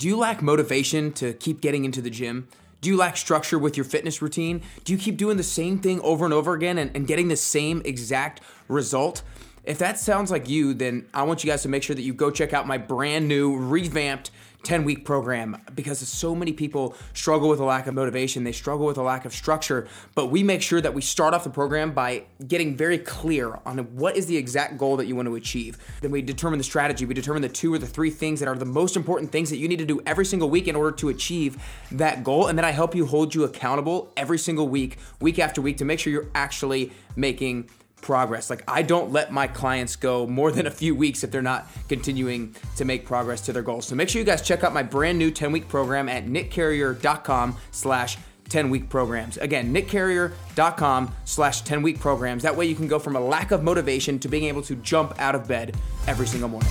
Do you lack motivation to keep getting into the gym? Do you lack structure with your fitness routine? Do you keep doing the same thing over and over again and, and getting the same exact result? If that sounds like you, then I want you guys to make sure that you go check out my brand new, revamped 10 week program because so many people struggle with a lack of motivation. They struggle with a lack of structure. But we make sure that we start off the program by getting very clear on what is the exact goal that you want to achieve. Then we determine the strategy. We determine the two or the three things that are the most important things that you need to do every single week in order to achieve that goal. And then I help you hold you accountable every single week, week after week, to make sure you're actually making progress. Like I don't let my clients go more than a few weeks if they're not continuing to make progress to their goals. So make sure you guys check out my brand new 10-week program at nickcarrier.com slash 10 week programs. Again, nickcarrier.com slash 10 week programs. That way you can go from a lack of motivation to being able to jump out of bed every single morning.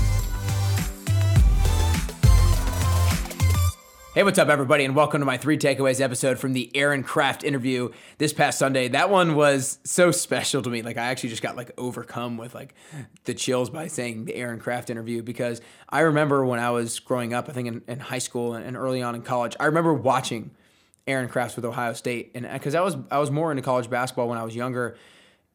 Hey, what's up, everybody, and welcome to my three takeaways episode from the Aaron Craft interview this past Sunday. That one was so special to me. Like, I actually just got like overcome with like the chills by saying the Aaron Craft interview because I remember when I was growing up, I think in, in high school and early on in college, I remember watching Aaron Crafts with Ohio State, and uh, because I was I was more into college basketball when I was younger,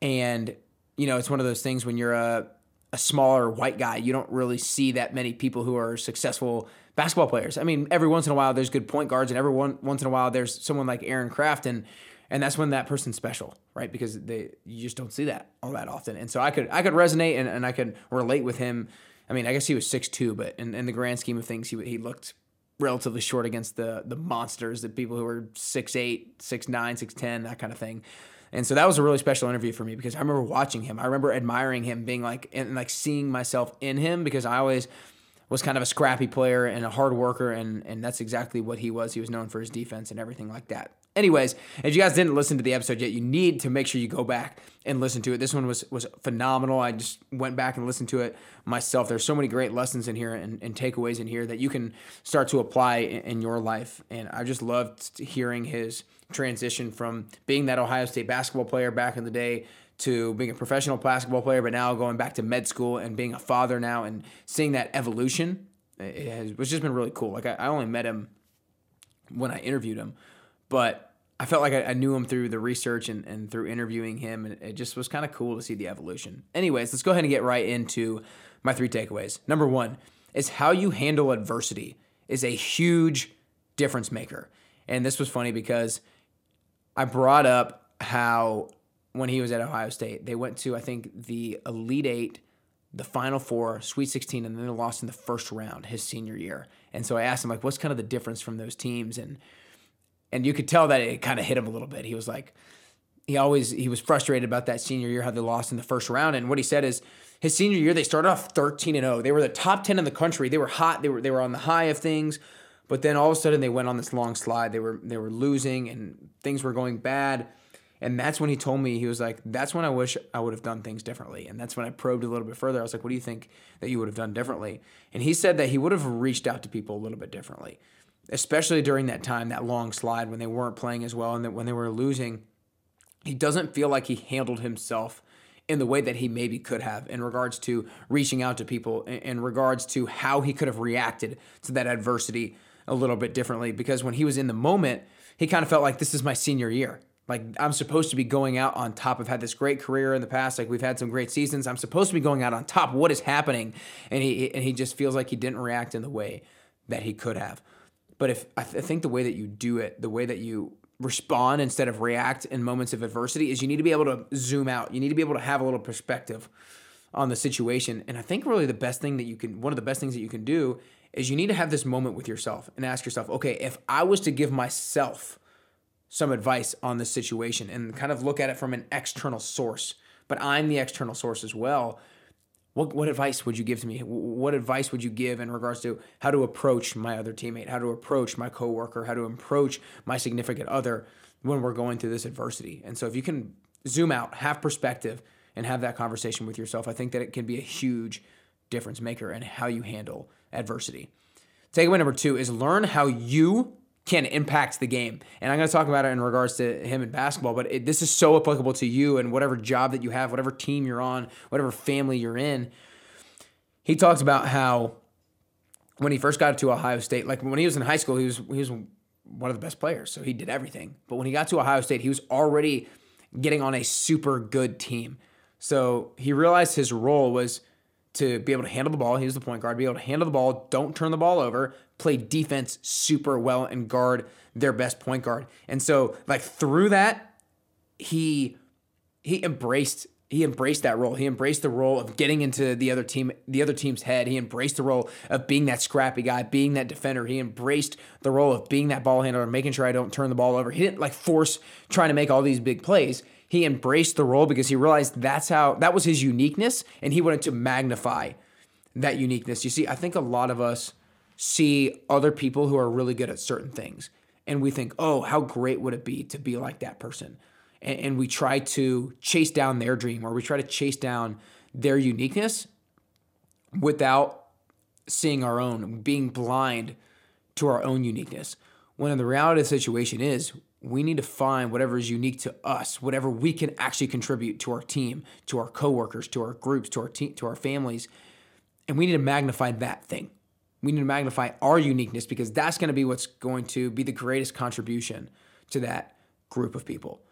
and you know, it's one of those things when you're a a smaller white guy, you don't really see that many people who are successful basketball players. I mean, every once in a while there's good point guards, and every one, once in a while there's someone like Aaron Craft, and and that's when that person's special, right? Because they you just don't see that all that often. And so I could I could resonate and, and I could relate with him. I mean, I guess he was six two, but in, in the grand scheme of things, he he looked relatively short against the the monsters, the people who were six eight, six nine, six ten, that kind of thing. And so that was a really special interview for me because I remember watching him. I remember admiring him, being like and like seeing myself in him because I always was kind of a scrappy player and a hard worker, and and that's exactly what he was. He was known for his defense and everything like that. Anyways, if you guys didn't listen to the episode yet, you need to make sure you go back and listen to it. This one was was phenomenal. I just went back and listened to it myself. There's so many great lessons in here and, and takeaways in here that you can start to apply in, in your life. And I just loved hearing his transition from being that Ohio State basketball player back in the day to being a professional basketball player, but now going back to med school and being a father now and seeing that evolution, it has it's just been really cool. Like I, I only met him when I interviewed him, but I felt like I, I knew him through the research and, and through interviewing him, and it just was kind of cool to see the evolution. Anyways, let's go ahead and get right into my three takeaways. Number one is how you handle adversity is a huge difference maker. And this was funny because I brought up how when he was at Ohio State. They went to I think the Elite Eight, the Final Four, Sweet 16, and then they lost in the first round his senior year. And so I asked him like, what's kind of the difference from those teams? And and you could tell that it kind of hit him a little bit. He was like, he always he was frustrated about that senior year how they lost in the first round. And what he said is his senior year they started off 13 and 0. They were the top 10 in the country. They were hot. They were they were on the high of things. But then all of a sudden they went on this long slide. They were they were losing and things were going bad and that's when he told me, he was like, that's when I wish I would have done things differently. And that's when I probed a little bit further. I was like, what do you think that you would have done differently? And he said that he would have reached out to people a little bit differently, especially during that time, that long slide when they weren't playing as well and that when they were losing. He doesn't feel like he handled himself in the way that he maybe could have in regards to reaching out to people, in regards to how he could have reacted to that adversity a little bit differently. Because when he was in the moment, he kind of felt like this is my senior year. Like I'm supposed to be going out on top. I've had this great career in the past. Like we've had some great seasons. I'm supposed to be going out on top. What is happening? And he and he just feels like he didn't react in the way that he could have. But if I, th- I think the way that you do it, the way that you respond instead of react in moments of adversity, is you need to be able to zoom out. You need to be able to have a little perspective on the situation. And I think really the best thing that you can, one of the best things that you can do, is you need to have this moment with yourself and ask yourself, okay, if I was to give myself some advice on this situation and kind of look at it from an external source. But I'm the external source as well. What, what advice would you give to me? What advice would you give in regards to how to approach my other teammate, how to approach my coworker, how to approach my significant other when we're going through this adversity? And so if you can zoom out, have perspective, and have that conversation with yourself, I think that it can be a huge difference maker in how you handle adversity. Takeaway number two is learn how you can impact the game. And I'm going to talk about it in regards to him in basketball, but it, this is so applicable to you and whatever job that you have, whatever team you're on, whatever family you're in. He talks about how when he first got to Ohio State, like when he was in high school, he was he was one of the best players, so he did everything. But when he got to Ohio State, he was already getting on a super good team. So he realized his role was to be able to handle the ball. He was the point guard, be able to handle the ball, don't turn the ball over, play defense super well, and guard their best point guard. And so, like through that, he he embraced he embraced that role. He embraced the role of getting into the other team, the other team's head. He embraced the role of being that scrappy guy, being that defender. He embraced the role of being that ball handler, making sure I don't turn the ball over. He didn't like force trying to make all these big plays. He embraced the role because he realized that's how that was his uniqueness, and he wanted to magnify that uniqueness. You see, I think a lot of us see other people who are really good at certain things, and we think, "Oh, how great would it be to be like that person?" And, and we try to chase down their dream or we try to chase down their uniqueness without seeing our own, being blind to our own uniqueness. When the reality of the situation is, we need to find whatever is unique to us, whatever we can actually contribute to our team, to our coworkers, to our groups, to our team, to our families, and we need to magnify that thing. We need to magnify our uniqueness because that's going to be what's going to be the greatest contribution to that group of people.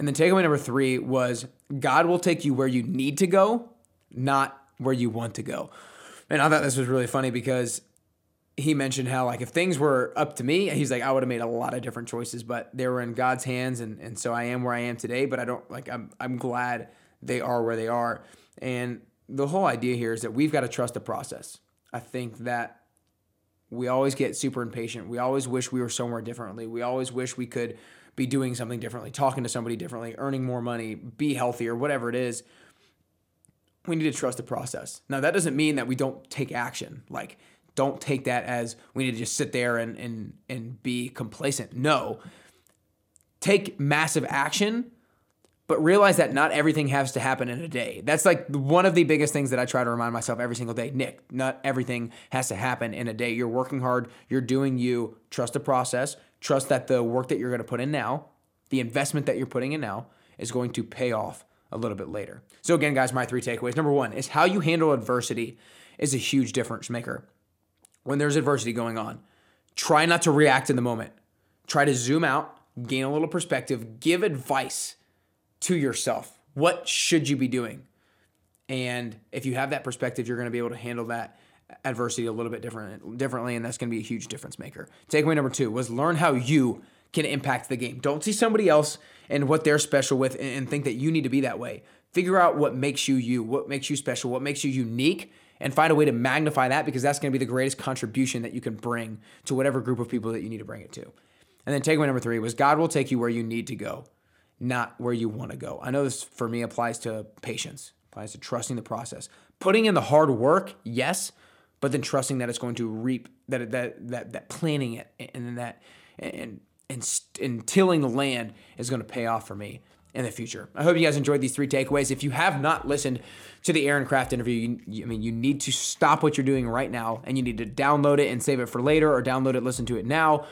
And then takeaway number three was God will take you where you need to go, not where you want to go. And I thought this was really funny because he mentioned how like if things were up to me, he's like I would have made a lot of different choices, but they were in God's hands, and and so I am where I am today. But I don't like I'm I'm glad they are where they are. And the whole idea here is that we've got to trust the process. I think that we always get super impatient. We always wish we were somewhere differently. We always wish we could be doing something differently, talking to somebody differently, earning more money, be healthier, whatever it is. We need to trust the process. Now, that doesn't mean that we don't take action. Like, don't take that as we need to just sit there and and and be complacent. No. Take massive action, but realize that not everything has to happen in a day. That's like one of the biggest things that I try to remind myself every single day. Nick, not everything has to happen in a day. You're working hard, you're doing you. Trust the process, Trust that the work that you're going to put in now, the investment that you're putting in now, is going to pay off a little bit later. So, again, guys, my three takeaways. Number one is how you handle adversity is a huge difference maker. When there's adversity going on, try not to react in the moment. Try to zoom out, gain a little perspective, give advice to yourself. What should you be doing? And if you have that perspective, you're going to be able to handle that adversity a little bit different differently, and that's going to be a huge difference maker. Takeaway number two was learn how you can impact the game. Don't see somebody else and what they're special with and think that you need to be that way. Figure out what makes you you, what makes you special, what makes you unique, and find a way to magnify that because that's going to be the greatest contribution that you can bring to whatever group of people that you need to bring it to. And then takeaway number three was God will take you where you need to go, not where you want to go. I know this for me applies to patience, applies to trusting the process. Putting in the hard work, yes, but then trusting that it's going to reap that that that that planning it and that and and, and tilling the land is going to pay off for me in the future. I hope you guys enjoyed these three takeaways. If you have not listened to the Aaron Craft interview, you, I mean, you need to stop what you're doing right now and you need to download it and save it for later or download it, listen to it now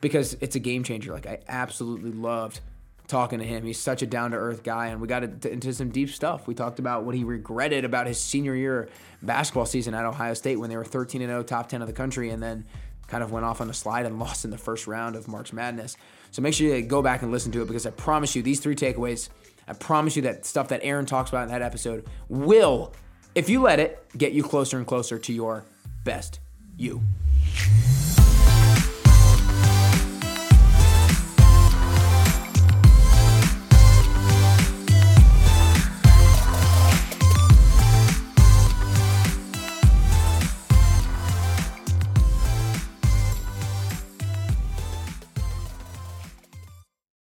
because it's a game changer. Like I absolutely loved talking to him. He's such a down to earth guy, and we got into some deep stuff. We talked about what he regretted about his senior year basketball season at Ohio State when they were 13 and 0, top 10 of the country, and then kind of went off on a slide and lost in the first round of March Madness. So make sure you go back and listen to it because I promise you, these three takeaways, I promise you that stuff that Aaron talks about in that episode will, if you let it, get you closer and closer to your best you.